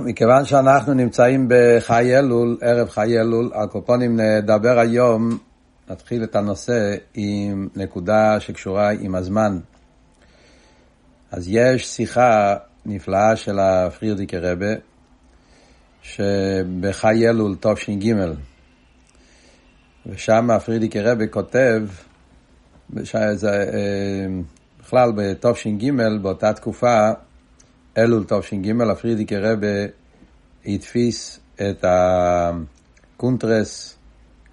מכיוון שאנחנו נמצאים בחי אלול, ערב חי אלול, על קופונים נדבר היום, נתחיל את הנושא עם נקודה שקשורה עם הזמן. אז יש שיחה נפלאה של הפרירדיקי רבה, שבחי אלול תש"ג, ושם הפרירדיקי רבה כותב, זה, בכלל בתש"ג, באותה תקופה, אלול תש"ג, הפריערדיקער רבי הדפיס את הקונטרס,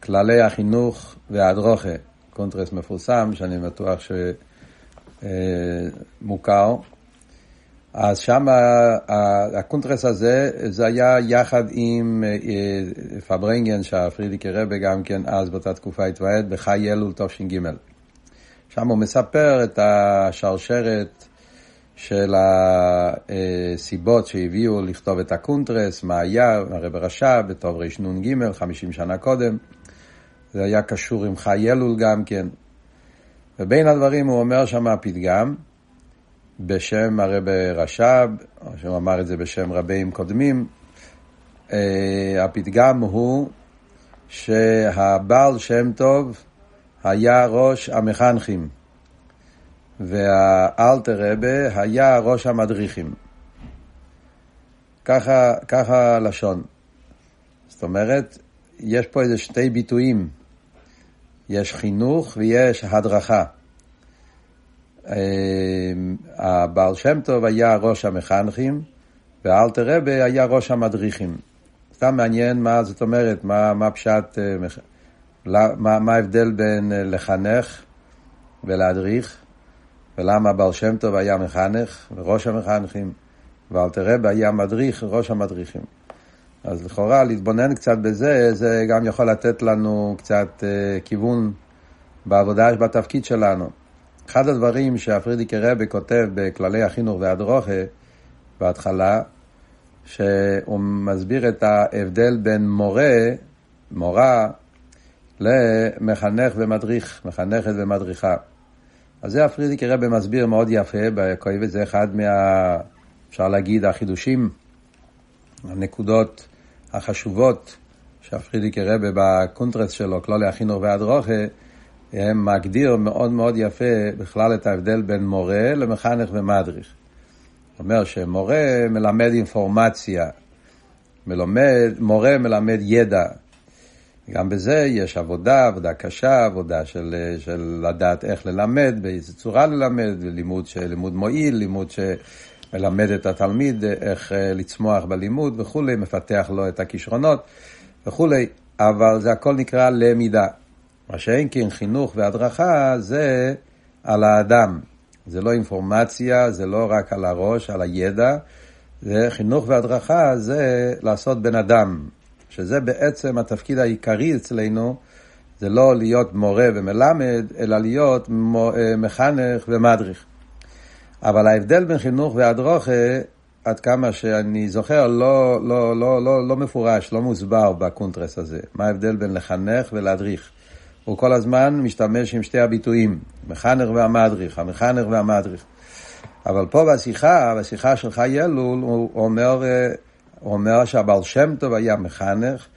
כללי החינוך וההדרכה, קונטרס מפורסם, שאני בטוח שמוכר. אז שם הקונטרס הזה, זה היה יחד עם פארברענגען, שהפריערדיקער רבי גם כן אז באותה תקופה התוועד, בחי אלול תש"ג. שם הוא מספר את השרשרת של הסיבות שהביאו לכתוב את הקונטרס, מה היה, הרבי רש"ב, בתרנ"ג, 50 שנה קודם. זה היה קשור עם חי אלול גם כן. ובין הדברים הוא אומר שם הפתגם, בשם הרבי רש"ב, או שהוא אמר את זה בשם רביים קודמים, הפתגם הוא שהבעל שם טוב היה ראש המחנכים. והאלתר רבה היה ראש המדריכים. ככה, ככה לשון. זאת אומרת, יש פה איזה שתי ביטויים. יש חינוך ויש הדרכה. הבעל שם טוב היה ראש המחנכים, והאלתר רבה היה ראש המדריכים. סתם מעניין מה זאת אומרת, מה, מה פשט, מה ההבדל בין לחנך ולהדריך. ולמה בעל שם טוב היה מחנך, ראש המחנכים, ואלתר רבי היה מדריך, ראש המדריכים. אז לכאורה להתבונן קצת בזה, זה גם יכול לתת לנו קצת אה, כיוון בעבודה, בתפקיד שלנו. אחד הדברים שהפרידיקי רבי כותב בכללי החינוך והדרוכה בהתחלה, שהוא מסביר את ההבדל בין מורה, מורה, למחנך ומדריך, מחנכת ומדריכה. אז זה הפרידיקי רבי מסביר מאוד יפה, זה אחד מה... אפשר להגיד, החידושים, הנקודות החשובות שהפרידיקי רבי בקונטרס שלו, כלולי החינוך והדרוכה, הם מגדיר מאוד מאוד יפה בכלל את ההבדל בין מורה למחנך ומדריך. זאת אומרת שמורה מלמד אינפורמציה, מלמד, מורה מלמד ידע, גם בזה יש עבודה, עבודה קשה, עבודה של, של לדעת איך ללמד, באיזה צורה ללמד, לימוד, לימוד מועיל, לימוד שמלמד את התלמיד איך אה, לצמוח בלימוד וכולי, מפתח לו את הכישרונות וכולי, אבל זה הכל נקרא למידה. מה שאין כן חינוך והדרכה זה על האדם. זה לא אינפורמציה, זה לא רק על הראש, על הידע, זה חינוך והדרכה זה לעשות בן אדם, שזה בעצם התפקיד העיקרי אצלנו, זה לא להיות מורה ומלמד, אלא להיות אה, מחנך ומדריך. אבל ההבדל בין חינוך והדרוכה, עד כמה שאני זוכר, לא, לא, לא, לא, לא מפורש, לא מוסבר בקונטרס הזה. מה ההבדל בין לחנך ולהדריך? הוא כל הזמן משתמש עם שתי הביטויים, מחנך והמדריך, המחנך והמדריך. אבל פה בשיחה, בשיחה של חי אלול, הוא אומר אה, הוא אומר שהבעל שם טוב היה מחנך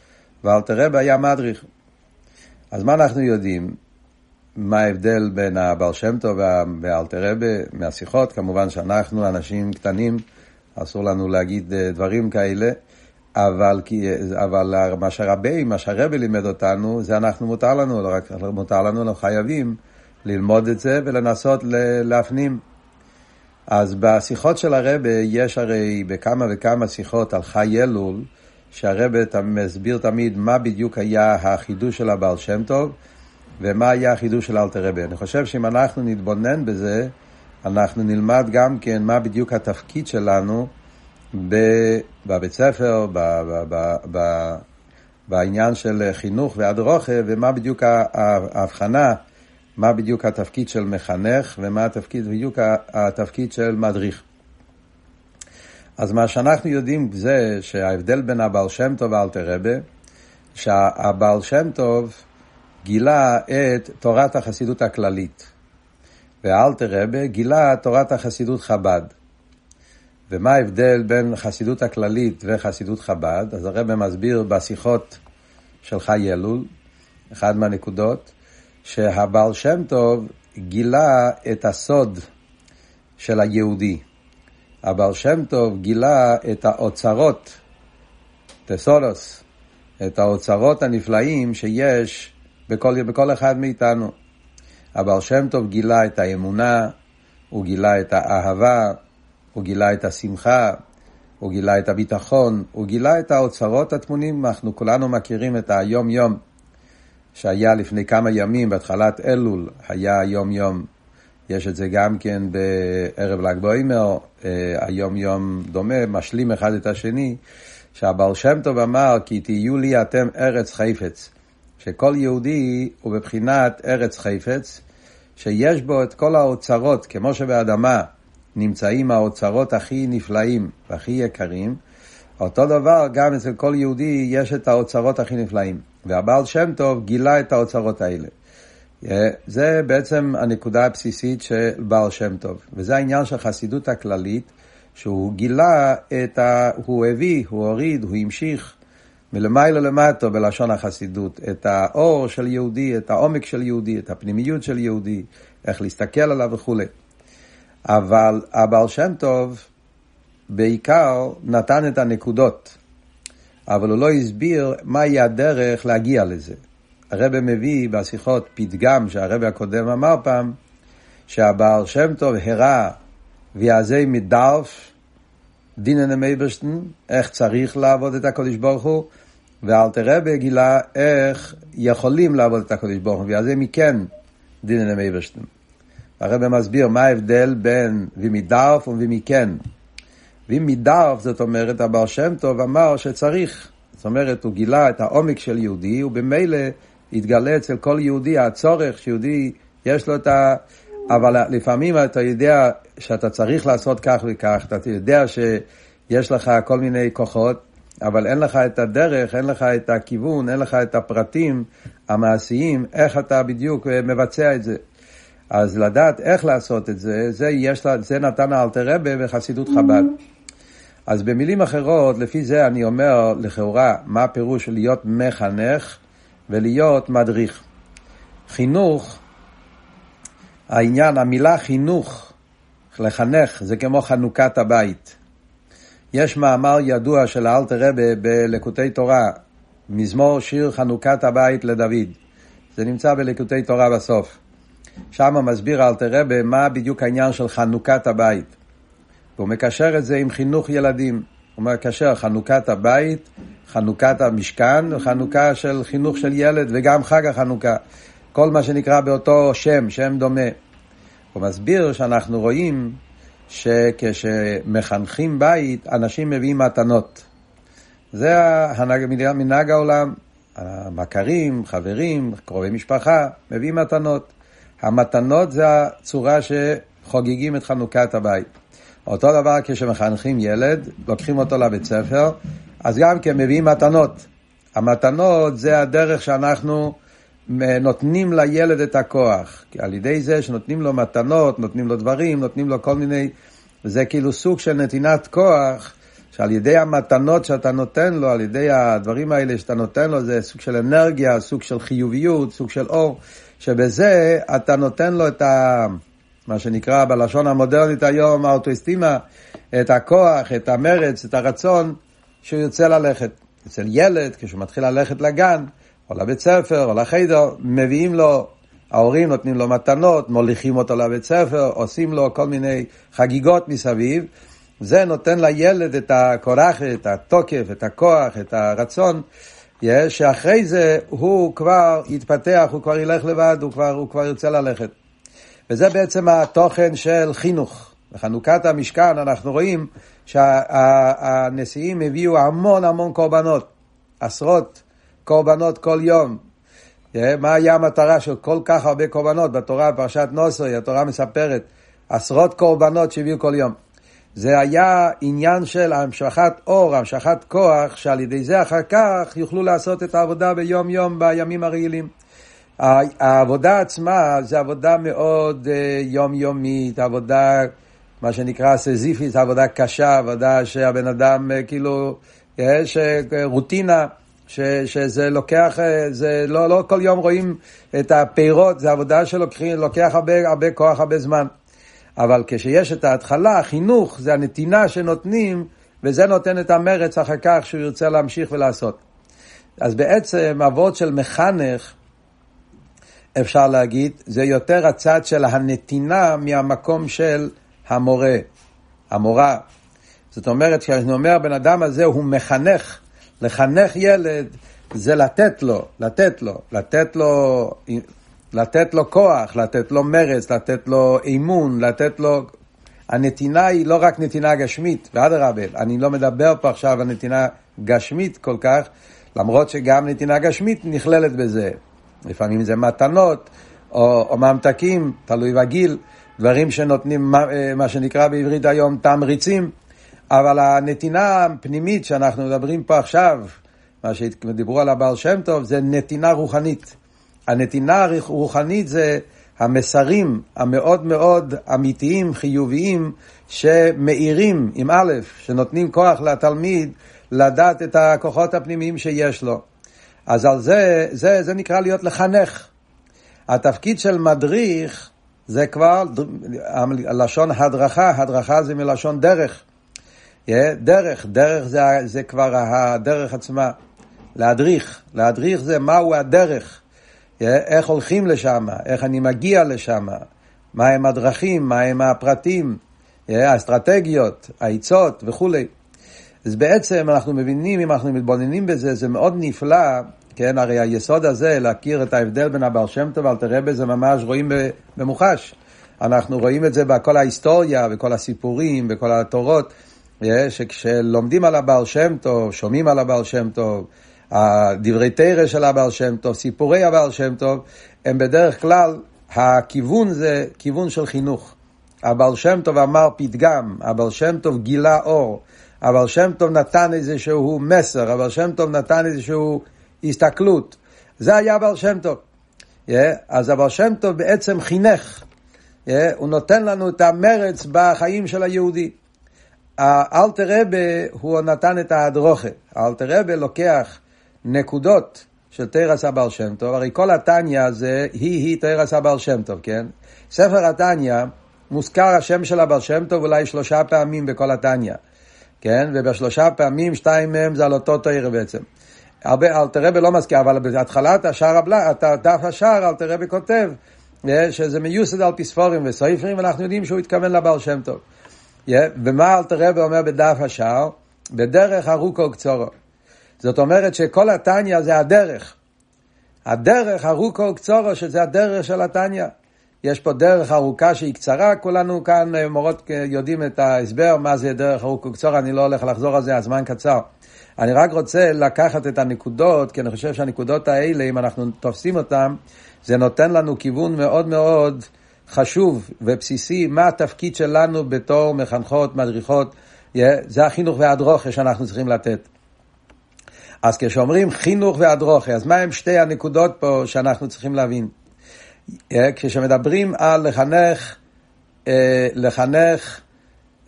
ואלתר רבי היה מדריך. אז מה אנחנו יודעים? מה ההבדל בין הבעל שם טוב ואלתר רבי מהשיחות? כמובן שאנחנו אנשים קטנים, אסור לנו להגיד אה, דברים כאלה, אבל, אבל מה שהרבי, מה שהרבי לימד אותנו, זה אנחנו מותר לנו, לא רק מותר לנו, אנחנו חייבים ללמוד את זה ולנסות להפנים. אז בשיחות של הרבה יש הרי בכמה וכמה שיחות על חי אלול, שהרבה מסביר תמיד מה בדיוק היה החידוש של הבעל שם טוב ומה היה החידוש של אלתר רבה. אני חושב שאם אנחנו נתבונן בזה, אנחנו נלמד גם כן מה בדיוק התפקיד שלנו בבית ספר, בעניין של חינוך והדרוכה, ומה בדיוק ההבחנה מה בדיוק התפקיד של מחנך ומה התפקיד, בדיוק התפקיד של מדריך. אז מה שאנחנו יודעים זה שההבדל בין הבעל שם טוב ואלתר רבה, שהבעל שם טוב גילה את תורת החסידות הכללית, ואלתר רבה גילה תורת החסידות חב"ד. ומה ההבדל בין חסידות הכללית וחסידות חב"ד? אז הרב מסביר בשיחות של חי אלול, אחד מהנקודות, שהבעל שם טוב גילה את הסוד של היהודי. הבעל שם טוב גילה את האוצרות, טסולוס, את האוצרות הנפלאים שיש בכל, בכל אחד מאיתנו. הבעל שם טוב גילה את האמונה, הוא גילה את האהבה, הוא גילה את השמחה, הוא גילה את הביטחון, הוא גילה את האוצרות הטמונים, אנחנו כולנו מכירים את היום-יום שהיה לפני כמה ימים, בהתחלת אלול, היה היום-יום. יש את זה גם כן בערב ל"ג בעומר, אה, היום-יום דומה, משלים אחד את השני, שהבר שם טוב אמר, כי תהיו לי אתם ארץ חפץ. שכל יהודי הוא בבחינת ארץ חפץ, שיש בו את כל האוצרות, כמו שבאדמה נמצאים האוצרות הכי נפלאים והכי יקרים, אותו דבר גם אצל כל יהודי יש את האוצרות הכי נפלאים. והבעל שם טוב גילה את האוצרות האלה. אה, זה בעצם הנקודה הבסיסית של בעל שם טוב. וזה העניין של חסידות הכללית, שהוא גילה את ה... הוא הביא, הוא הוריד, הוא המשיך מלמעלה למטה בלשון החסידות, את האור של יהודי, את העומק של יהודי, את הפנימיות של יהודי, איך להסתכל עליו וכולי. אבל הבעל שם טוב בעיקר נתן את הנקודות, אבל הוא לא הסביר מהי הדרך להגיע לזה. הרב מביא בשיחות פתגם שהרב הקודם אמר פעם, שהבעל שם טוב הראה ויעזי מדרף דינן מייברשטן, איך צריך לעבוד את הקודש ברוך הוא, ואלתר רבי גילה איך יכולים לעבוד את הקודש ברוך הוא, ויעזי מכן דינן מייברשטן. הרב מסביר מה ההבדל בין ומדרף ומכן. ומדרף, זאת אומרת, הבעל שם טוב אמר שצריך. זאת אומרת, הוא גילה את העומק של יהודי, ובמילא התגלה אצל כל יהודי הצורך שיהודי יש לו את ה... אבל לפעמים אתה יודע שאתה צריך לעשות כך וכך, אתה יודע שיש לך כל מיני כוחות, אבל אין לך את הדרך, אין לך את הכיוון, אין לך את הפרטים המעשיים, איך אתה בדיוק מבצע את זה. אז לדעת איך לעשות את זה, זה, יש זה נתן האלתר רבה בחסידות חב"ד. אז במילים אחרות, לפי זה אני אומר לכאורה, מה הפירוש להיות מחנך ולהיות מדריך. חינוך, העניין, המילה חינוך, לחנך, זה כמו חנוכת הבית. יש מאמר ידוע של האלתר רבה בלקוטי תורה, מזמור שיר חנוכת הבית לדוד. זה נמצא בלקוטי תורה בסוף. שם מסביר אלתר רבה מה בדיוק העניין של חנוכת הבית. והוא מקשר את זה עם חינוך ילדים. הוא מקשר חנוכת הבית, חנוכת המשכן וחנוכה של חינוך של ילד וגם חג החנוכה. כל מה שנקרא באותו שם, שם דומה. הוא מסביר שאנחנו רואים שכשמחנכים בית, אנשים מביאים מתנות. זה מנהג העולם. המכרים, חברים, קרובי משפחה, מביאים מתנות. המתנות זה הצורה שחוגגים את חנוכת הבית. אותו דבר כשמחנכים ילד, לוקחים אותו לבית ספר, אז גם כן מביאים מתנות. המתנות זה הדרך שאנחנו נותנים לילד את הכוח. על ידי זה שנותנים לו מתנות, נותנים לו דברים, נותנים לו כל מיני... זה כאילו סוג של נתינת כוח, שעל ידי המתנות שאתה נותן לו, על ידי הדברים האלה שאתה נותן לו, זה סוג של אנרגיה, סוג של חיוביות, סוג של אור, שבזה אתה נותן לו את ה... מה שנקרא בלשון המודרנית היום, האוטואסטימה, את הכוח, את המרץ, את הרצון שהוא יוצא ללכת. אצל ילד, כשהוא מתחיל ללכת לגן, או לבית ספר, או לחיידר, מביאים לו, ההורים נותנים לו מתנות, מוליכים אותו לבית ספר, עושים לו כל מיני חגיגות מסביב. זה נותן לילד את הכורח, את התוקף, את הכוח, את הרצון, שאחרי זה הוא כבר יתפתח, הוא כבר ילך לבד, הוא כבר, הוא כבר ירצה ללכת. וזה בעצם התוכן של חינוך. בחנוכת המשכן אנחנו רואים שהנשיאים הביאו המון המון קורבנות, עשרות קורבנות כל יום. מה היה המטרה של כל כך הרבה קורבנות בתורה, בפרשת נוסרי, התורה מספרת עשרות קורבנות שהביאו כל יום. זה היה עניין של המשכת אור, המשכת כוח, שעל ידי זה אחר כך יוכלו לעשות את העבודה ביום יום בימים הרגילים. העבודה עצמה זה עבודה מאוד uh, יומיומית, עבודה מה שנקרא סזיפיס, עבודה קשה, עבודה שהבן אדם כאילו, יש רוטינה. ש, שזה לוקח, זה לא, לא כל יום רואים את הפירות, זה עבודה שלוקח הרבה, הרבה כוח, הרבה זמן. אבל כשיש את ההתחלה, החינוך, זה הנתינה שנותנים, וזה נותן את המרץ אחר כך שהוא ירצה להמשיך ולעשות. אז בעצם אבות של מחנך, אפשר להגיד, זה יותר הצד של הנתינה מהמקום של המורה, המורה. זאת אומרת, כשאני אומר בן אדם הזה הוא מחנך, לחנך ילד זה לתת לו, לתת לו, לתת לו, לתת לו כוח, לתת לו מרץ, לתת לו אמון, לתת לו... הנתינה היא לא רק נתינה גשמית, ואדרבה, אני לא מדבר פה עכשיו על נתינה גשמית כל כך, למרות שגם נתינה גשמית נכללת בזה. לפעמים זה מתנות או, או ממתקים, תלוי בגיל, דברים שנותנים מה, מה שנקרא בעברית היום תמריצים, אבל הנתינה הפנימית שאנחנו מדברים פה עכשיו, מה שדיברו על הבעל שם טוב, זה נתינה רוחנית. הנתינה הרוחנית זה המסרים המאוד מאוד אמיתיים, חיוביים, שמאירים עם א', שנותנים כוח לתלמיד לדעת את הכוחות הפנימיים שיש לו. אז על זה, זה, זה נקרא להיות לחנך. התפקיד של מדריך זה כבר לשון הדרכה, הדרכה זה מלשון דרך. Yeah, דרך, דרך זה, זה כבר הדרך עצמה. להדריך, להדריך זה מהו הדרך. Yeah, איך הולכים לשם, איך אני מגיע לשם, מהם הדרכים, מהם הפרטים, האסטרטגיות, העצות וכולי. אז בעצם אנחנו מבינים, אם אנחנו מתבוננים בזה, זה מאוד נפלא, כן, הרי היסוד הזה, להכיר את ההבדל בין הבעל שם טוב ואלתר רבי, זה ממש רואים במוחש. אנחנו רואים את זה בכל ההיסטוריה, בכל הסיפורים, בכל התורות, שכשלומדים על הבעל שם טוב, שומעים על הבעל שם טוב, דברי תרא של הבעל שם טוב, סיפורי הבעל שם טוב, הם בדרך כלל, הכיוון זה כיוון של חינוך. הבעל שם טוב אמר פתגם, הבעל שם טוב גילה אור, הבעל שם טוב נתן איזשהו מסר, הבעל שם טוב נתן איזשהו הסתכלות. זה היה הבעל שם טוב. Yeah, אז הבעל שם טוב בעצם חינך. Yeah, הוא נותן לנו את המרץ בחיים של היהודי. האלתר רבה הוא נתן את ההדרוכה. האלתר רבה לוקח נקודות של תרס הבעל שם טוב, הרי כל התניא זה היא-היא תרס הבעל שם טוב, כן? ספר התניא מוזכר השם של הבעל שם טוב אולי שלושה פעמים בכל התניא, כן? ובשלושה פעמים, שתיים מהם זה על אותו תרא בעצם. הרבה, אלתרבה לא מזכיר, אבל בהתחלת השער דף השער, אלתרבה כותב אה, שזה מיוסד על פספורים וסופרים, ואנחנו יודעים שהוא התכוון לבעל שם טוב. ומה אלתרבה אומר בדף השער? בדרך ארוכו וקצורו. זאת אומרת שכל התניא זה הדרך. הדרך ארוכו וקצורו, שזה הדרך של התניא. יש פה דרך ארוכה שהיא קצרה, כולנו כאן אה, מורות אה, יודעים את ההסבר מה זה דרך ארוכו וקצורו, אני לא הולך לחזור על זה, הזמן קצר. אני רק רוצה לקחת את הנקודות, כי אני חושב שהנקודות האלה, אם אנחנו תופסים אותן, זה נותן לנו כיוון מאוד מאוד חשוב ובסיסי, מה התפקיד שלנו בתור מחנכות, מדריכות, זה החינוך והדרוכה שאנחנו צריכים לתת. אז כשאומרים חינוך והדרוכה, אז מה הם שתי הנקודות פה שאנחנו צריכים להבין? כשמדברים על לחנך, אה, לחנך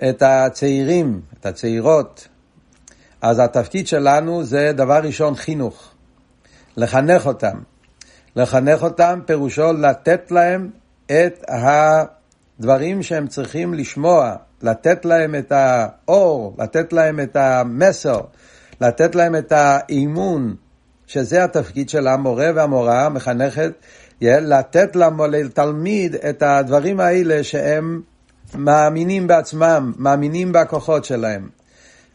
את הצעירים, את הצעירות, אז התפקיד שלנו זה דבר ראשון חינוך. לחנך אותם. לחנך אותם פירושו לתת להם את הדברים שהם צריכים לשמוע, לתת להם את האור, לתת להם את המסר, לתת להם את האימון, שזה התפקיד של המורה והמורה, המחנכת, לתת לתלמיד את הדברים האלה שהם מאמינים בעצמם, מאמינים בכוחות שלהם.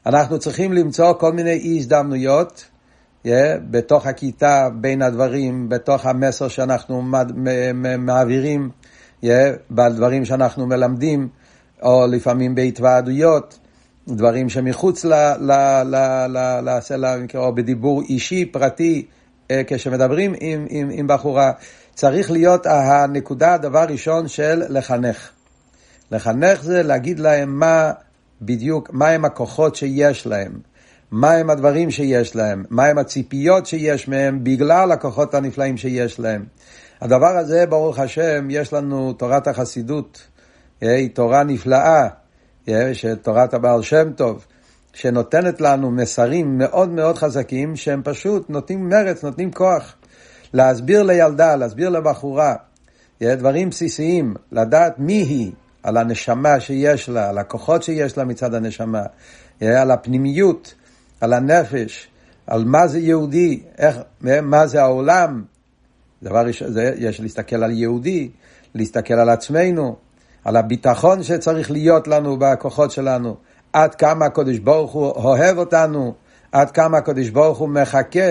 אנחנו צריכים למצוא כל מיני הזדמנויות yeah, בתוך הכיתה, בין הדברים, בתוך המסר שאנחנו מעבירים, yeah, בדברים שאנחנו מלמדים, או לפעמים בהתוועדויות, דברים שמחוץ ל... ל, ל, ל, ל, ל או בדיבור אישי, פרטי, אה, כשמדברים עם, עם, עם בחורה, צריך להיות הנקודה, הדבר ראשון של לחנך. לחנך זה להגיד להם מה בדיוק מהם הכוחות שיש להם, מהם הדברים שיש להם, מהם הציפיות שיש מהם בגלל הכוחות הנפלאים שיש להם. הדבר הזה, ברוך השם, יש לנו תורת החסידות, היא תורה נפלאה, שתורת הבעל שם טוב, שנותנת לנו מסרים מאוד מאוד חזקים, שהם פשוט נותנים מרץ, נותנים כוח. להסביר לילדה, להסביר לבחורה, דברים בסיסיים, לדעת מי היא, על הנשמה שיש לה, על הכוחות שיש לה מצד הנשמה, על הפנימיות, על הנפש, על מה זה יהודי, איך, מה זה העולם. דבר ראשון, יש להסתכל על יהודי, להסתכל על עצמנו, על הביטחון שצריך להיות לנו בכוחות שלנו, עד כמה הקדוש ברוך הוא אוהב אותנו, עד כמה הקדוש ברוך הוא מחכה.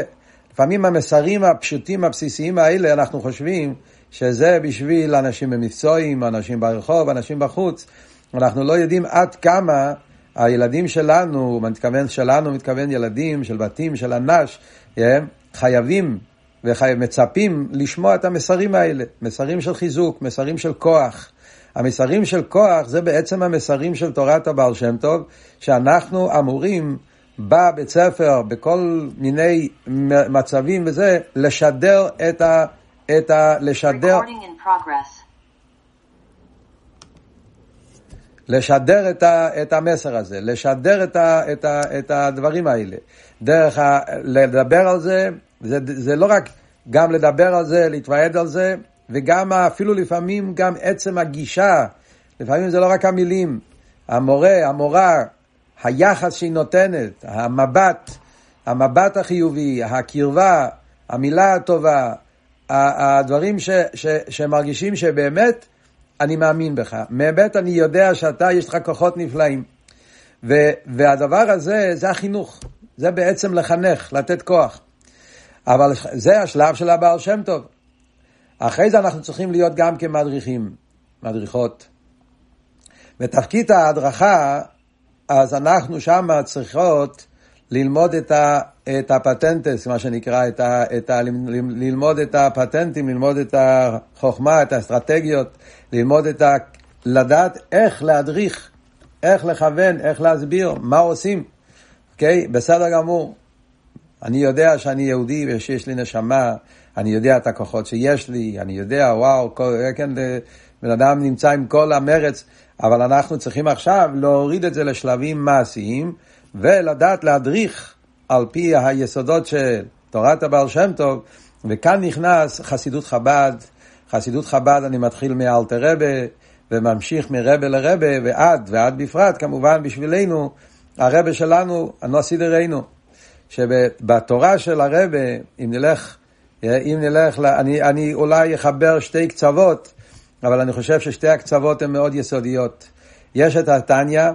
לפעמים המסרים הפשוטים הבסיסיים האלה, אנחנו חושבים שזה בשביל אנשים במקצועים, אנשים ברחוב, אנשים בחוץ. אנחנו לא יודעים עד כמה הילדים שלנו, מתכוון שלנו, מתכוון ילדים של בתים, של אנש, חייבים ומצפים לשמוע את המסרים האלה, מסרים של חיזוק, מסרים של כוח. המסרים של כוח זה בעצם המסרים של תורת הבעל שם טוב, שאנחנו אמורים בבית ספר, בכל מיני מצבים וזה, לשדר את ה... את ה... לשדר... לשדר את, ה, את המסר הזה, לשדר את, ה, את, ה, את הדברים האלה. דרך ה, לדבר על זה, זה, זה לא רק גם לדבר על זה, להתוועד על זה, וגם אפילו לפעמים גם עצם הגישה, לפעמים זה לא רק המילים, המורה, המורה, היחס שהיא נותנת, המבט, המבט החיובי, הקרבה, המילה הטובה, הדברים ש, ש, שמרגישים שבאמת אני מאמין בך, באמת אני יודע שאתה, יש לך כוחות נפלאים. ו, והדבר הזה, זה החינוך, זה בעצם לחנך, לתת כוח. אבל זה השלב של הבעל שם טוב. אחרי זה אנחנו צריכים להיות גם כמדריכים, מדריכות. ותפקיד ההדרכה, אז אנחנו שם צריכות ללמוד את, ה, את הפטנטס, מה שנקרא, את ה, את ה, ללמוד את הפטנטים, ללמוד את החוכמה, את האסטרטגיות, ללמוד את ה... לדעת איך להדריך, איך לכוון, איך להסביר, מה עושים. אוקיי? Okay? בסדר גמור. אני יודע שאני יהודי ושיש לי נשמה, אני יודע את הכוחות שיש לי, אני יודע, וואו, כל, כן, בן אדם נמצא עם כל המרץ, אבל אנחנו צריכים עכשיו להוריד את זה לשלבים מעשיים. ולדעת להדריך על פי היסודות של תורת הבעל שם טוב, וכאן נכנס חסידות חב"ד. חסידות חב"ד אני מתחיל מאלתר רבה, וממשיך מרבה לרבה, ועד, ועד בפרט, כמובן בשבילנו, הרבה שלנו, הנוסי דרנו, שבתורה של הרבה, אם נלך, אם נלך, אני, אני אולי אחבר שתי קצוות, אבל אני חושב ששתי הקצוות הן מאוד יסודיות. יש את התניא,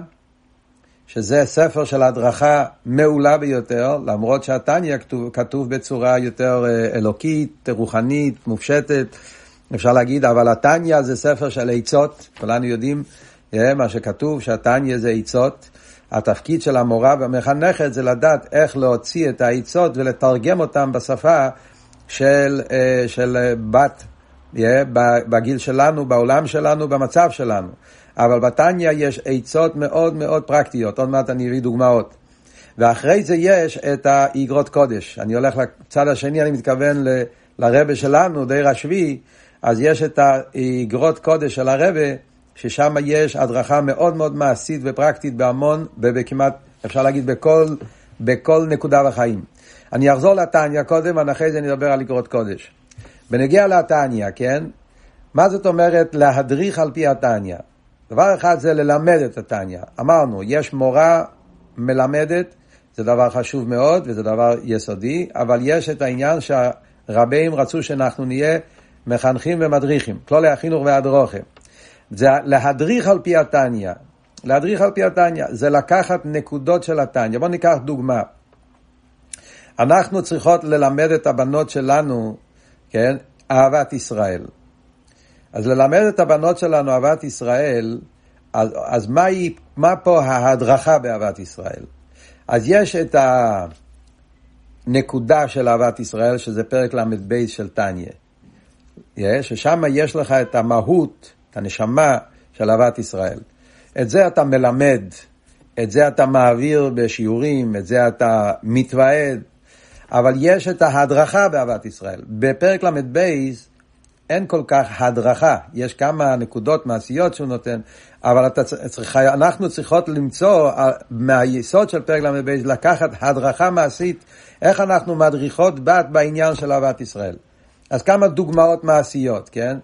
שזה ספר של הדרכה מעולה ביותר, למרות שהתניא כתוב, כתוב בצורה יותר אה, אלוקית, רוחנית, מופשטת, אפשר להגיד, אבל התניא זה ספר של עצות, כולנו יודעים אה, מה שכתוב, שהתניא זה עצות. התפקיד של המורה והמחנכת זה לדעת איך להוציא את העצות ולתרגם אותם בשפה של, אה, של בת, בגיל שלנו, בעולם שלנו, במצב שלנו. אבל בתניא יש עצות מאוד מאוד פרקטיות, עוד מעט אני אביא דוגמאות. ואחרי זה יש את האיגרות קודש. אני הולך לצד השני, אני מתכוון ל, לרבה שלנו, די רשבי, אז יש את האיגרות קודש של הרבה, ששם יש הדרכה מאוד מאוד מעשית ופרקטית בהמון, וכמעט, אפשר להגיד, בכל, בכל נקודה בחיים. אני אחזור לתניא קודם, ואחרי זה נדבר על איגרות קודש. בנגיע לתניא, כן? מה זאת אומרת להדריך על פי התניא? דבר אחד זה ללמד את התניא. אמרנו, יש מורה מלמדת, זה דבר חשוב מאוד וזה דבר יסודי, אבל יש את העניין שהרבים רצו שאנחנו נהיה מחנכים ומדריכים, כלולי החינוך והדרוכים. זה להדריך על פי התניא. להדריך על פי התניא זה לקחת נקודות של התניא. בואו ניקח דוגמה. אנחנו צריכות ללמד את הבנות שלנו, כן, אהבת ישראל. אז ללמד את הבנות שלנו אהבת ישראל, אז, אז מה, היא, מה פה ההדרכה באהבת ישראל? אז יש את הנקודה של אהבת ישראל, שזה פרק ל"ב של טניה. ששם יש לך את המהות, את הנשמה של אהבת ישראל. את זה אתה מלמד, את זה אתה מעביר בשיעורים, את זה אתה מתוועד, אבל יש את ההדרכה באהבת ישראל. בפרק ל"ב אין כל כך הדרכה. יש כמה נקודות מעשיות שהוא נותן, אבל צריך, אנחנו צריכות למצוא אה, מהיסוד של פרק ל"ב, לקחת הדרכה מעשית, איך אנחנו מדריכות בת בעניין של אהבת ישראל. אז כמה דוגמאות מעשיות, כן?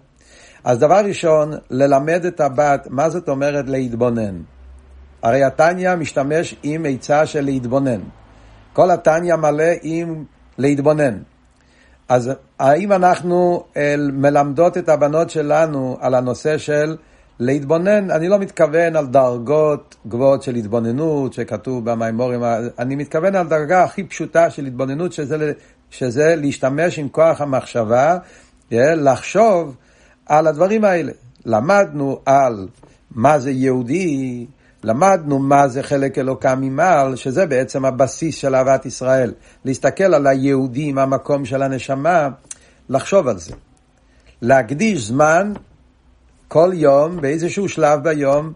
אז דבר ראשון, ללמד את הבת, מה זאת אומרת להתבונן? הרי התניא משתמש עם עצה של להתבונן. כל התניא מלא עם להתבונן. אז האם אנחנו מלמדות את הבנות שלנו על הנושא של להתבונן? אני לא מתכוון על דרגות גבוהות של התבוננות שכתוב במימורים, אני מתכוון על דרגה הכי פשוטה של התבוננות, שזה, שזה להשתמש עם כוח המחשבה, לחשוב על הדברים האלה. למדנו על מה זה יהודי, למדנו מה זה חלק אלוקה ממעל, שזה בעצם הבסיס של אהבת ישראל. להסתכל על היהודים, המקום של הנשמה, לחשוב על זה. להקדיש זמן כל יום, באיזשהו שלב ביום,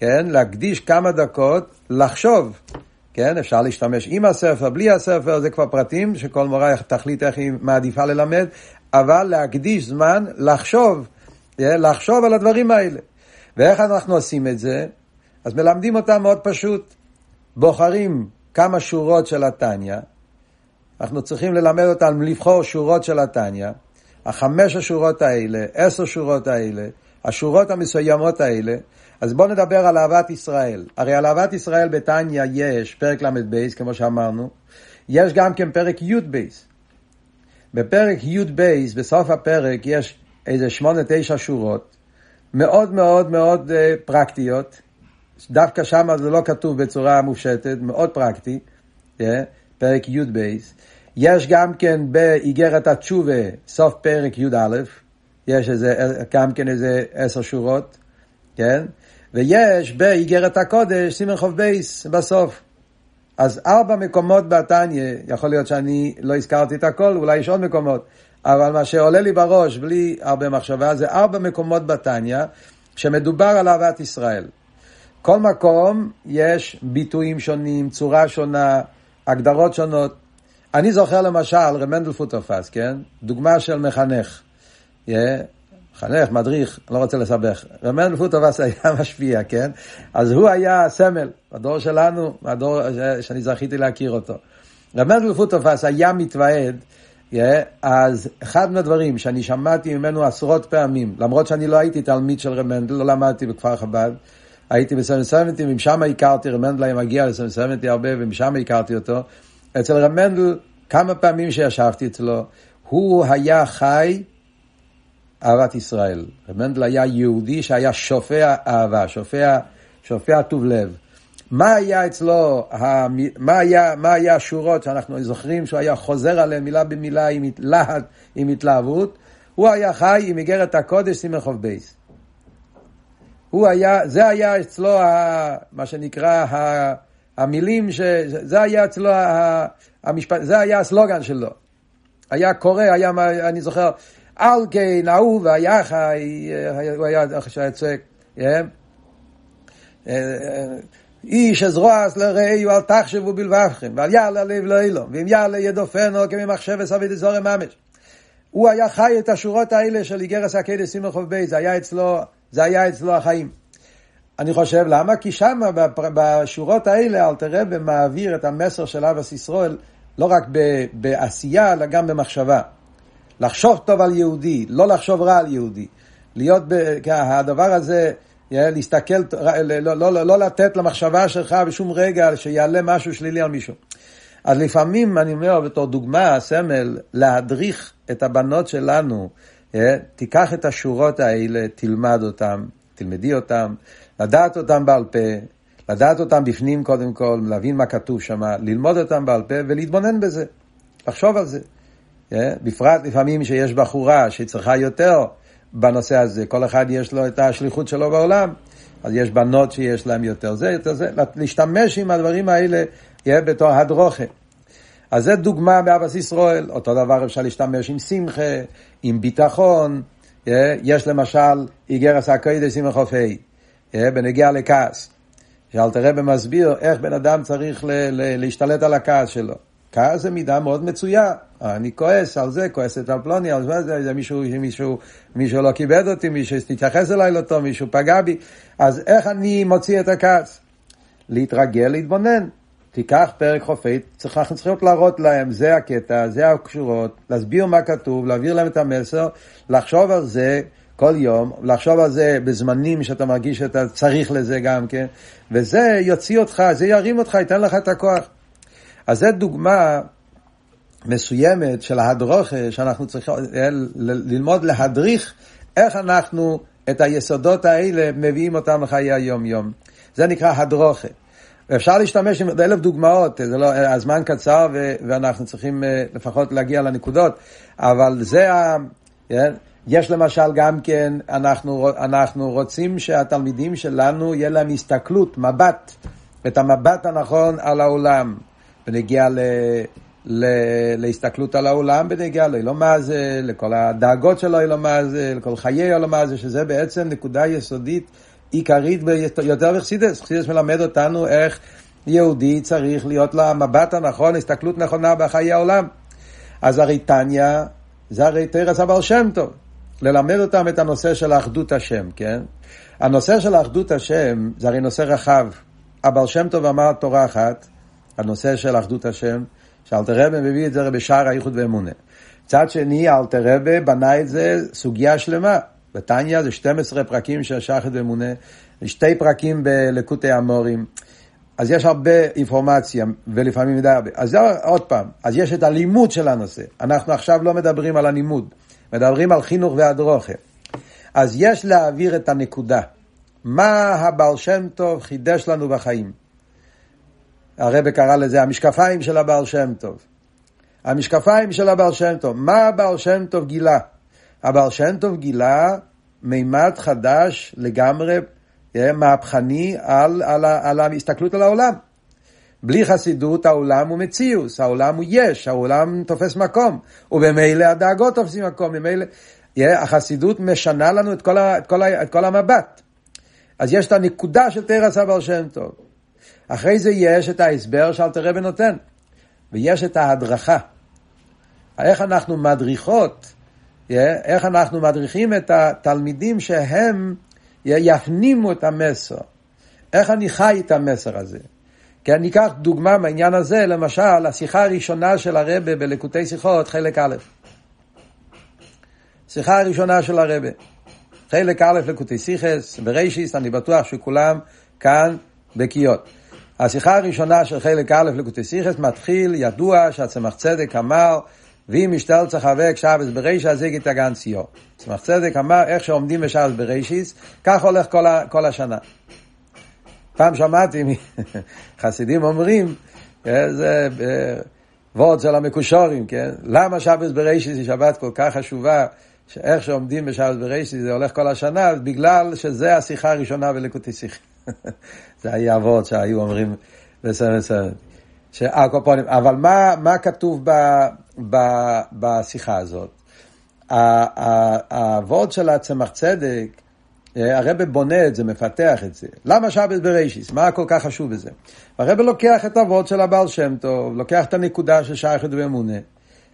כן, להקדיש כמה דקות, לחשוב. כן, אפשר להשתמש עם הספר, בלי הספר, זה כבר פרטים שכל מורה תחליט איך היא מעדיפה ללמד, אבל להקדיש זמן, לחשוב, כן, לחשוב על הדברים האלה. ואיך אנחנו עושים את זה? אז מלמדים אותם מאוד פשוט. בוחרים כמה שורות של התניא, אנחנו צריכים ללמד אותם לבחור שורות של התניא, החמש השורות האלה, עשר שורות האלה, השורות המסוימות האלה, אז בואו נדבר על אהבת ישראל. הרי על אהבת ישראל בתניא יש פרק ל"ב, כמו שאמרנו, יש גם כן פרק י"ב. בפרק י"ב, בסוף הפרק, יש איזה שמונה, תשע שורות, מאוד מאוד מאוד אה, פרקטיות, דווקא שם זה לא כתוב בצורה מופשטת, מאוד פרקטי, yeah, פרק י"ב. יש גם כן באיגרת התשובה, סוף פרק י"א, יש איזה, גם כן איזה עשר שורות, כן? ויש באיגרת הקודש, סימן כ"ב, בסוף. אז ארבע מקומות בתניא, יכול להיות שאני לא הזכרתי את הכל, אולי יש עוד מקומות, אבל מה שעולה לי בראש, בלי הרבה מחשבה, זה ארבע מקומות בתניא, שמדובר על אהבת ישראל. כל מקום יש ביטויים שונים, צורה שונה, הגדרות שונות. אני זוכר למשל, רמנדל פוטרפס, כן? דוגמה של מחנך. Yeah, מחנך, מדריך, לא רוצה לסבך. רמנדל פוטרפס היה משפיע, כן? אז הוא היה סמל, בדור שלנו, בדור שאני זכיתי להכיר אותו. רמנדל פוטרפס היה מתוועד, yeah, אז אחד מהדברים שאני שמעתי ממנו עשרות פעמים, למרות שאני לא הייתי תלמיד של רמנדל, לא למדתי בכפר חב"ד, הייתי בסמסמנטי, ומשם הכרתי, רמנדל היה מגיע לסמסמנטי הרבה, ומשם הכרתי אותו. אצל רמנדל, כמה פעמים שישבתי אצלו, הוא היה חי אהבת ישראל. רמנדל היה יהודי שהיה שופע אהבה, שופע, שופע טוב לב. מה היה אצלו, מה היה, מה היה השורות שאנחנו זוכרים שהוא היה חוזר עליהן מילה במילה עם להט, עם התלהבות? הוא היה חי עם איגרת הקודש סימן חוב בייס. הוא היה, זה היה אצלו ה, מה שנקרא ה, המילים, ש, זה היה אצלו ה, המשפט, זה היה הסלוגן שלו. היה קורא, היה, אני זוכר, על כן אהוב והיה חי, הוא היה שהיה צועק, אה, אה, איש אזרועס לרעהו אל תחשבו בלבבכם, ועל יעלה לב לא אלו, ואם יעלה ידופנו כממחשב עשבי דזורי ממש. הוא היה חי את השורות האלה של איגרס הקדש סימן חוב בי, זה היה אצלו זה היה אצלו החיים. אני חושב, למה? כי שם, בשורות האלה, אלתר רבי מעביר את המסר של אבס ישראל לא רק בעשייה, אלא גם במחשבה. לחשוב טוב על יהודי, לא לחשוב רע על יהודי. להיות, ב... הדבר הזה, להסתכל, לא, לא, לא, לא לתת למחשבה שלך בשום רגע שיעלה משהו שלילי על מישהו. אז לפעמים, אני אומר, בתור דוגמה, סמל, להדריך את הבנות שלנו אה, תיקח את השורות האלה, תלמד אותן, תלמדי אותן, לדעת אותן בעל פה, לדעת אותן בפנים קודם כל, להבין מה כתוב שם, ללמוד אותן בעל פה ולהתבונן בזה, לחשוב על זה. אה, בפרט לפעמים שיש בחורה שצריכה יותר בנושא הזה, כל אחד יש לו את השליחות שלו בעולם, אז יש בנות שיש להן יותר זה, יותר זה, להשתמש עם הדברים האלה יהיה בתור הדרוכה. אז זה דוגמה באבס ישראל, אותו דבר אפשר להשתמש עם שמחה, עם ביטחון, אה, יש למשל איגרס הקוידס עם החופי, אה, בנגיע לכעס, שאלתר רבי מסביר איך בן אדם צריך ל- ל- להשתלט על הכעס שלו. כעס זה מידה מאוד מצויה. אני כועס על זה, כועסת על פלוני, על זה, זה מישהו, מישהו, מישהו לא כיבד אותי, מישהו התייחס אליי לא טוב, מישהו פגע בי. אז איך אני מוציא את הכעס? להתרגל, להתבונן. תיקח פרק חופי, אנחנו צריכים להראות להם, זה הקטע, זה הקשורות, להסביר מה כתוב, להעביר להם את המסר, לחשוב על זה כל יום, לחשוב על זה בזמנים שאתה מרגיש שאתה צריך לזה גם כן, וזה יוציא אותך, זה ירים אותך, ייתן לך את הכוח. אז זו דוגמה מסוימת של ההדרוכה, שאנחנו צריכים ללמוד להדריך איך אנחנו את היסודות האלה מביאים אותם לחיי היום-יום. זה נקרא הדרוכה. אפשר להשתמש עם אלף דוגמאות, זה לא, הזמן קצר ו, ואנחנו צריכים אה, לפחות להגיע לנקודות, אבל זה ה... כן? יש למשל גם כן, אנחנו, אנחנו רוצים שהתלמידים שלנו יהיה להם הסתכלות, מבט, את המבט הנכון על העולם, בנגיע ל... להסתכלות על העולם בנגיע לא מה זה, לכל הדאגות לא מה זה, לכל חיי לא מה זה, שזה בעצם נקודה יסודית עיקרית ביותר בחסידס. חסידס מלמד אותנו איך יהודי צריך להיות לו המבט הנכון, הסתכלות נכונה בחיי העולם. אז הרי טניה זה הרי תרס הבעל שם טוב. ללמד אותם את הנושא של אחדות השם, כן? הנושא של אחדות השם זה הרי נושא רחב. הבעל שם טוב אמר תורה אחת, הנושא של אחדות השם, שאלתר רבי מביא את זה בשער האיחוד ואמונה. מצד שני, אלתר רבי בנה את זה סוגיה שלמה. בתניא זה 12 פרקים של שחד ואמונה, שתי פרקים בלקוטי המורים. אז יש הרבה אינפורמציה, ולפעמים מדי הרבה. אז זה עוד פעם, אז יש את הלימוד של הנושא. אנחנו עכשיו לא מדברים על הלימוד, מדברים על חינוך והדרוכה. אז יש להעביר את הנקודה. מה הבעל שם טוב חידש לנו בחיים? הרב קרא לזה המשקפיים של הבעל שם טוב. המשקפיים של הבעל שם טוב. מה הבעל שם טוב גילה? הבעל שם טוב גילה מימד חדש לגמרי, אה, מהפכני, על, על, על ההסתכלות על העולם. בלי חסידות העולם הוא מציאוס, העולם הוא יש, העולם תופס מקום, ובמילא הדאגות תופסים מקום, ממילא אה, החסידות משנה לנו את כל, ה, את, כל ה, את כל המבט. אז יש את הנקודה של תרס הבעל שם טוב. אחרי זה יש את ההסבר שאלתר רבי נותן, ויש את ההדרכה. איך אנחנו מדריכות איך אנחנו מדריכים את התלמידים שהם יפנימו את המסר. איך אני חי את המסר הזה. כי אני אקח דוגמה מהעניין הזה, למשל, השיחה הראשונה של הרבה בלקוטי שיחות, חלק א'. שיחה הראשונה של הרבה. חלק א' לקוטי שיחס, ברישיס, אני בטוח שכולם כאן בקיאות. השיחה הראשונה של חלק א' לקוטי שיחס מתחיל, ידוע שהצמח צדק אמר ואם משתל צריך אבק שבס ברישא זיג תגן ציור. צמח צדק אמר איך שעומדים בשבס ברישיס, כך הולך כל, ה, כל השנה. פעם שמעתי חסידים אומרים, זה אה, וורד של המקושורים, כן? למה שבס ברישיס היא שבת כל כך חשובה, שאיך שעומדים בשבס ברישיס זה הולך כל השנה, בגלל שזה השיחה הראשונה בלקוטי שיח. זה היה וורד שהיו אומרים בסדר בסדר. אבל מה, מה כתוב ב, בשיחה הזאת? הוורד של הצמח צדק, אה, הרב בונה את זה, מפתח את זה. למה שבת ברישיס? מה כל כך חשוב בזה? הרב לוקח את הוורד של הבעל שם טוב, לוקח את הנקודה של שייכת ואמונה,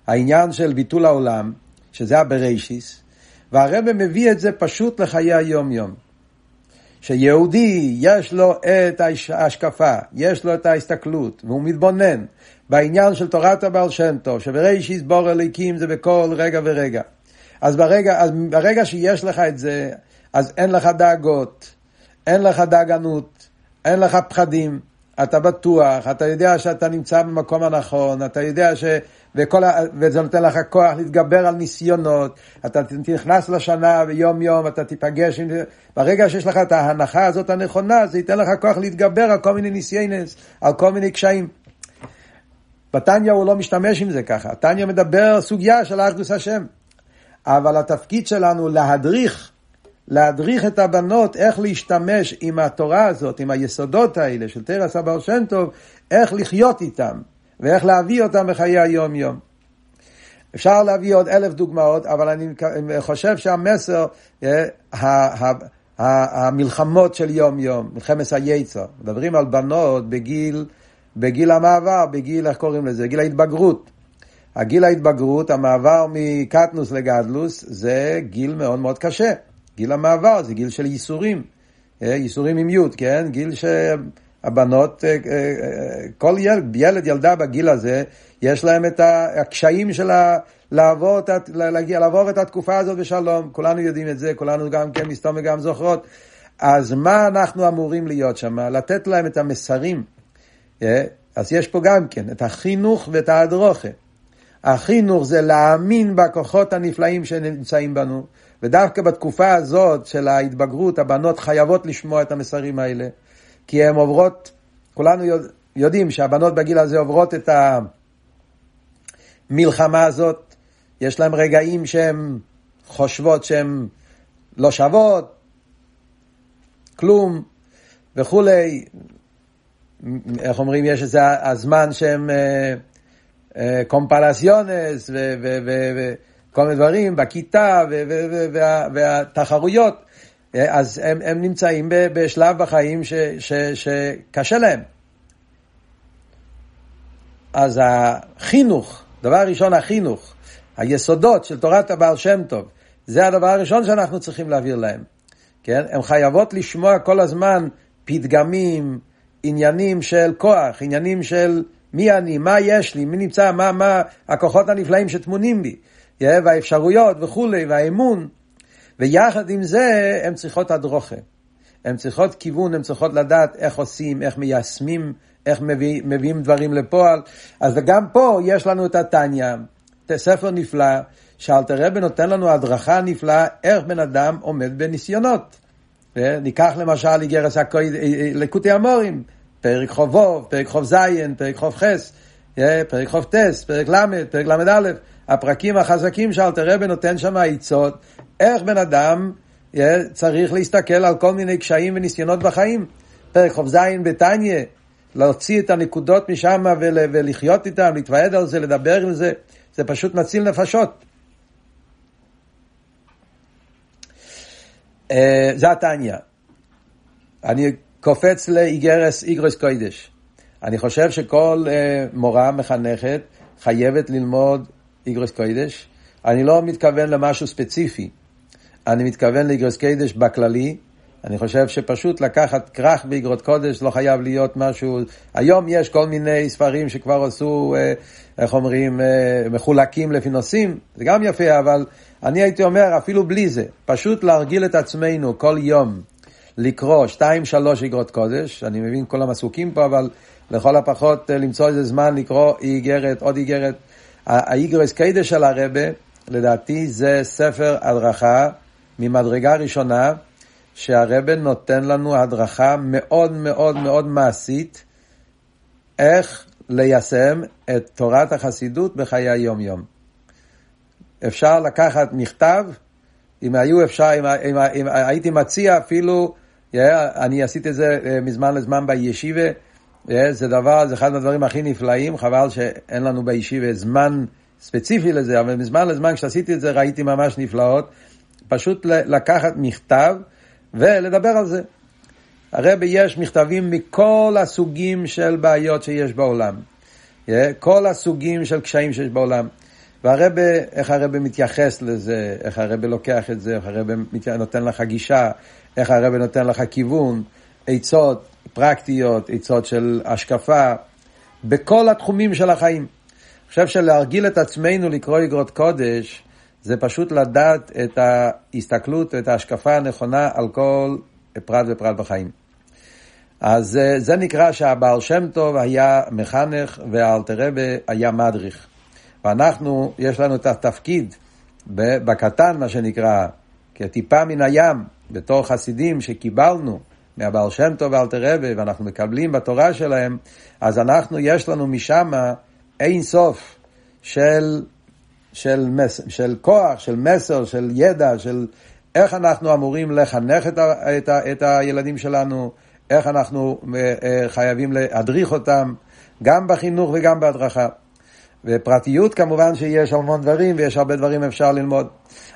העניין של ביטול העולם, שזה הברישיס, והרב מביא את זה פשוט לחיי היום-יום. שיהודי יש לו את ההשקפה, יש לו את ההסתכלות, והוא מתבונן בעניין של תורת הבעל שם טוב, שבראשיס בור אליקים זה בכל רגע ורגע. אז ברגע, אז ברגע שיש לך את זה, אז אין לך דאגות, אין לך דאגנות, אין לך פחדים, אתה בטוח, אתה יודע שאתה נמצא במקום הנכון, אתה יודע ש... וכל ה... וזה נותן לך כוח להתגבר על ניסיונות, אתה נכנס לשנה ויום יום אתה תיפגש עם... ברגע שיש לך את ההנחה הזאת הנכונה, זה ייתן לך כוח להתגבר על כל מיני ניסיונס, על כל מיני קשיים. בתניא הוא לא משתמש עם זה ככה, התניא מדבר סוגיה של אחדוס השם. אבל התפקיד שלנו להדריך, להדריך את הבנות איך להשתמש עם התורה הזאת, עם היסודות האלה של תרס אבר שם טוב, איך לחיות איתם. ואיך להביא אותם בחיי היום-יום. אפשר להביא עוד אלף דוגמאות, אבל אני חושב שהמסר, אה, המלחמות של יום-יום, מלחמת היצר, מדברים על בנות בגיל בגיל המעבר, בגיל, איך קוראים לזה? גיל ההתבגרות. הגיל ההתבגרות, המעבר מקטנוס לגדלוס, זה גיל מאוד מאוד קשה. גיל המעבר זה גיל של ייסורים. אה, ייסורים עם י', כן? גיל שהבנות, אה, כל ילד, ילד, ילדה בגיל הזה, יש להם את הקשיים של ה... לעבור, להגיע, לעבור את התקופה הזאת בשלום. כולנו יודעים את זה, כולנו גם כן מסתום וגם זוכרות. אז מה אנחנו אמורים להיות שם? לתת להם את המסרים. אה? אז יש פה גם כן את החינוך ואת ההדרוכה. החינוך זה להאמין בכוחות הנפלאים שנמצאים בנו, ודווקא בתקופה הזאת של ההתבגרות, הבנות חייבות לשמוע את המסרים האלה, כי הן עוברות, כולנו יודעים שהבנות בגיל הזה עוברות את המלחמה הזאת, יש להן רגעים שהן חושבות שהן לא שוות, כלום וכולי. איך אומרים, יש איזה הזמן שהם אה, אה, קומפלסיונס וכל מיני דברים בכיתה וה, והתחרויות, אה, אז הם, הם נמצאים בשלב בחיים ש, ש, שקשה להם. אז החינוך, דבר ראשון החינוך, היסודות של תורת הבעל שם טוב, זה הדבר הראשון שאנחנו צריכים להעביר להם. כן? הן חייבות לשמוע כל הזמן פתגמים, עניינים של כוח, עניינים של מי אני, מה יש לי, מי נמצא, מה, מה הכוחות הנפלאים שטמונים בי, והאפשרויות וכולי, והאמון. ויחד עם זה, הן צריכות הדרוכה. הן צריכות כיוון, הן צריכות לדעת איך עושים, איך מיישמים, איך מביא, מביאים דברים לפועל. אז גם פה יש לנו את התניא, ספר נפלא, שאלתר רבי נותן לנו הדרכה נפלאה איך בן אדם עומד בניסיונות. ניקח למשל איגרס לקוטי המורים, פרק חובוב, פרק חוב זין, פרק חוב חס, פרק חוב טס, פרק ל', פרק ל"א, הפרקים החזקים שאלתר רבי נותן שם עצות, איך בן אדם צריך להסתכל על כל מיני קשיים וניסיונות בחיים. פרק חוב זין בתניא, להוציא את הנקודות משם ולחיות איתם, להתוועד על זה, לדבר על זה, זה פשוט מציל נפשות. אה, זה התניא. אני קופץ לאיגרס איגרס קוידש. אני חושב שכל uh, מורה מחנכת חייבת ללמוד איגרס קוידש. אני לא מתכוון למשהו ספציפי. אני מתכוון לאיגרס קוידש בכללי. אני חושב שפשוט לקחת כרך באיגרות קודש לא חייב להיות משהו... היום יש כל מיני ספרים שכבר עשו, אה, איך אומרים, מחולקים לפי נושאים, זה גם יפה, אבל אני הייתי אומר, אפילו בלי זה, פשוט להרגיל את עצמנו כל יום לקרוא שתיים, שלוש איגרות קודש, אני מבין כל המסוקים פה, אבל לכל הפחות אה, למצוא איזה זמן לקרוא איגרת, עוד איגרת. האיגרס קיידש של הרבה, לדעתי זה ספר הדרכה ממדרגה ראשונה, שהרבה נותן לנו הדרכה מאוד מאוד מאוד מעשית, איך ליישם את תורת החסידות בחיי היום-יום. אפשר לקחת מכתב, אם היו אפשר, אם, אם, אם הייתי מציע אפילו, yeah, אני עשיתי את זה אה, מזמן לזמן בישיבה, yeah, זה דבר, זה אחד מהדברים הכי נפלאים, חבל שאין לנו בישיבה זמן ספציפי לזה, אבל מזמן לזמן כשעשיתי את זה ראיתי ממש נפלאות, פשוט לקחת מכתב ולדבר על זה. הרי יש מכתבים מכל הסוגים של בעיות שיש בעולם. Yeah, כל הסוגים של קשיים שיש בעולם. והרבה, איך הרבה מתייחס לזה, איך הרבה לוקח את זה, איך הרבה נותן לך גישה, איך הרבה נותן לך כיוון, עצות פרקטיות, עצות של השקפה, בכל התחומים של החיים. אני חושב שלהרגיל את עצמנו לקרוא אגרות קודש, זה פשוט לדעת את ההסתכלות ואת ההשקפה הנכונה על כל פרט ופרט בחיים. אז אה, זה נקרא שהבעל שם טוב היה מחנך והאלתרבה היה מדריך. ואנחנו, יש לנו את התפקיד בקטן, מה שנקרא, כטיפה מן הים, בתור חסידים שקיבלנו מהבעל שם טוב ואלתר רבי, ואנחנו מקבלים בתורה שלהם, אז אנחנו, יש לנו משם אין סוף של, של, מס, של כוח, של מסר, של ידע, של איך אנחנו אמורים לחנך את, ה, את, ה, את הילדים שלנו, איך אנחנו אה, אה, חייבים להדריך אותם, גם בחינוך וגם בהדרכה. ופרטיות כמובן שיש המון דברים ויש הרבה דברים אפשר ללמוד.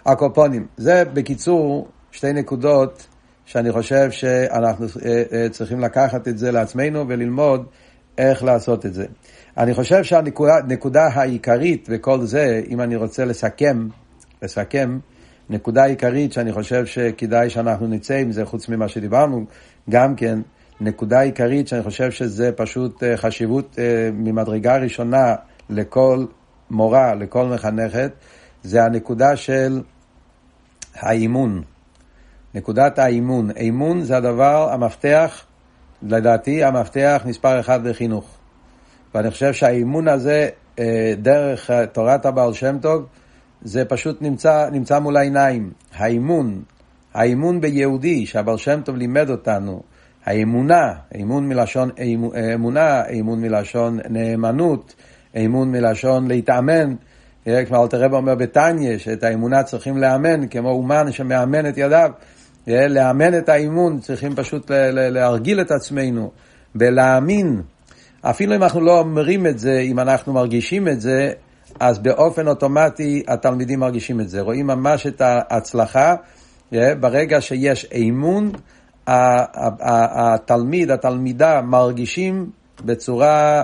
הקופונים. זה בקיצור שתי נקודות שאני חושב שאנחנו אה, אה, צריכים לקחת את זה לעצמנו וללמוד איך לעשות את זה. אני חושב שהנקודה העיקרית בכל זה, אם אני רוצה לסכם, לסכם, נקודה עיקרית שאני חושב שכדאי שאנחנו נצא עם זה, חוץ ממה שדיברנו, גם כן, נקודה עיקרית שאני חושב שזה פשוט אה, חשיבות ממדרגה ראשונה לכל מורה, לכל מחנכת, זה הנקודה של האימון. נקודת האימון. אימון זה הדבר, המפתח, לדעתי, המפתח מספר אחד בחינוך. ואני חושב שהאימון הזה, אה, דרך תורת הבעל שם טוב, זה פשוט נמצא, נמצא מול העיניים. האימון, האימון ביהודי, שהבעל שם טוב לימד אותנו, האמונה, אמון מלשון אמונה, אמון מלשון נאמנות, אמון מלשון להתאמן. אה, כמו אלתר רב אומר בתניא, שאת האמונה צריכים לאמן, כמו אומן שמאמן את ידיו. אה, לאמן את האימון, צריכים פשוט להרגיל את עצמנו בלהאמין. אפילו אם אנחנו לא אומרים את זה, אם אנחנו מרגישים את זה, אז באופן אוטומטי התלמידים מרגישים את זה. רואים ממש את ההצלחה אה, ברגע שיש אמון. התלמיד, התלמידה, מרגישים בצורה,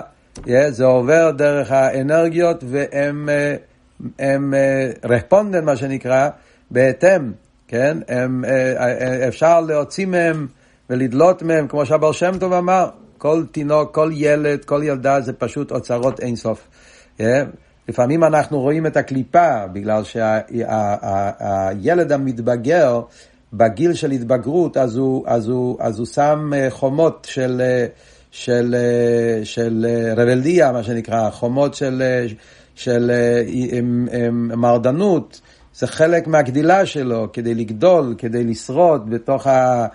זה עובר דרך האנרגיות והם הם רספונדנט, מה שנקרא, בהתאם, כן? הם, אפשר להוציא מהם ולדלות מהם, כמו שהבר שם טוב אמר, כל תינוק, כל ילד, כל ילדה זה פשוט אוצרות אינסוף. לפעמים אנחנו רואים את הקליפה, בגלל שהילד המתבגר, בגיל של התבגרות, אז הוא, אז הוא, אז הוא שם אה, חומות של, אה, של, אה, של רבלדיה, מה שנקרא, חומות של, של מרדנות. זה חלק מהגדילה שלו, כדי לגדול, כדי לשרוד בתוך, ה,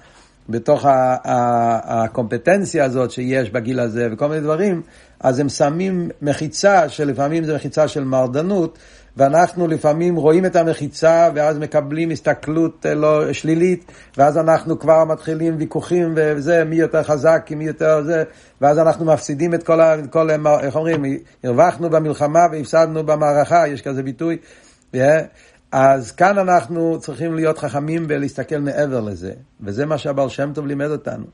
בתוך ה, ה, הקומפטנציה הזאת שיש בגיל הזה וכל מיני דברים, אז הם שמים מחיצה, שלפעמים זה מחיצה של מרדנות, ואנחנו לפעמים רואים את המחיצה ואז מקבלים הסתכלות אה, לא שלילית, ואז אנחנו כבר מתחילים ויכוחים וזה, מי יותר חזק, מי יותר זה, ואז אנחנו מפסידים את כל, ה, כל איך אומרים, הרווחנו במלחמה והפסדנו במערכה, יש כזה ביטוי. Yeah. אז כאן אנחנו צריכים להיות חכמים ולהסתכל מעבר לזה, וזה מה שהבעל שם טוב לימד אותנו.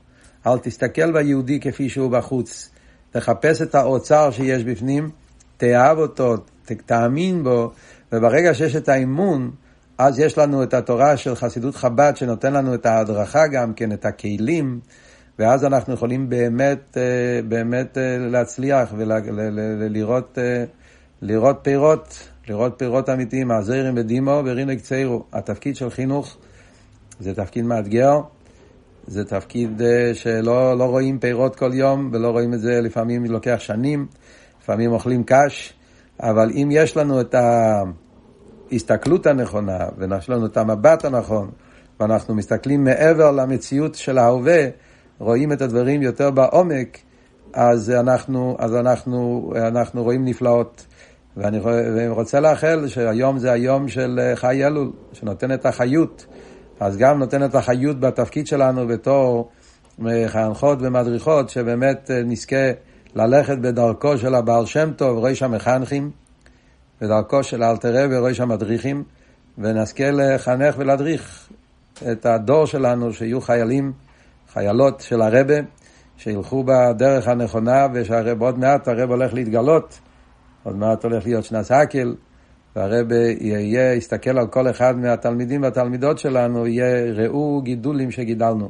אל תסתכל ביהודי כפי שהוא בחוץ, תחפש את האוצר שיש בפנים, תאהב אותו, תאמין בו, וברגע שיש את האמון, אז יש לנו את התורה של חסידות חב"ד שנותן לנו את ההדרכה גם כן, את הכלים, ואז אנחנו יכולים באמת, אה, באמת אה, להצליח ולראות לראות פירות, לראות פירות אמיתיים, הזעירים בדימו ורינו קצרו. התפקיד של חינוך זה תפקיד מאתגר, זה תפקיד אה, שלא לא רואים פירות כל יום, ולא רואים את זה, לפעמים לוקח שנים, לפעמים אוכלים קש, אבל אם יש לנו את ההסתכלות הנכונה, ויש לנו את המבט הנכון, ואנחנו מסתכלים מעבר למציאות של ההווה, רואים את הדברים יותר בעומק, אז אנחנו, אז אנחנו, אנחנו רואים נפלאות. ואני רוצה לאחל שהיום זה היום של חי אלול, שנותן את החיות. אז גם נותן את החיות בתפקיד שלנו בתור מחנכות ומדריכות, שבאמת נזכה ללכת בדרכו של הבעל שם טוב, ראש המחנכים, בדרכו של אלתר רבי, ראש המדריכים, ונזכה לחנך ולהדריך את הדור שלנו, שיהיו חיילים, חיילות של הרבה, שילכו בדרך הנכונה, ושהרב עוד מעט הרב הולך להתגלות, עוד מעט הולך להיות שנס הקל, והרב יהיה, יסתכל על כל אחד מהתלמידים והתלמידות שלנו, יהיה ראו גידולים שגידלנו.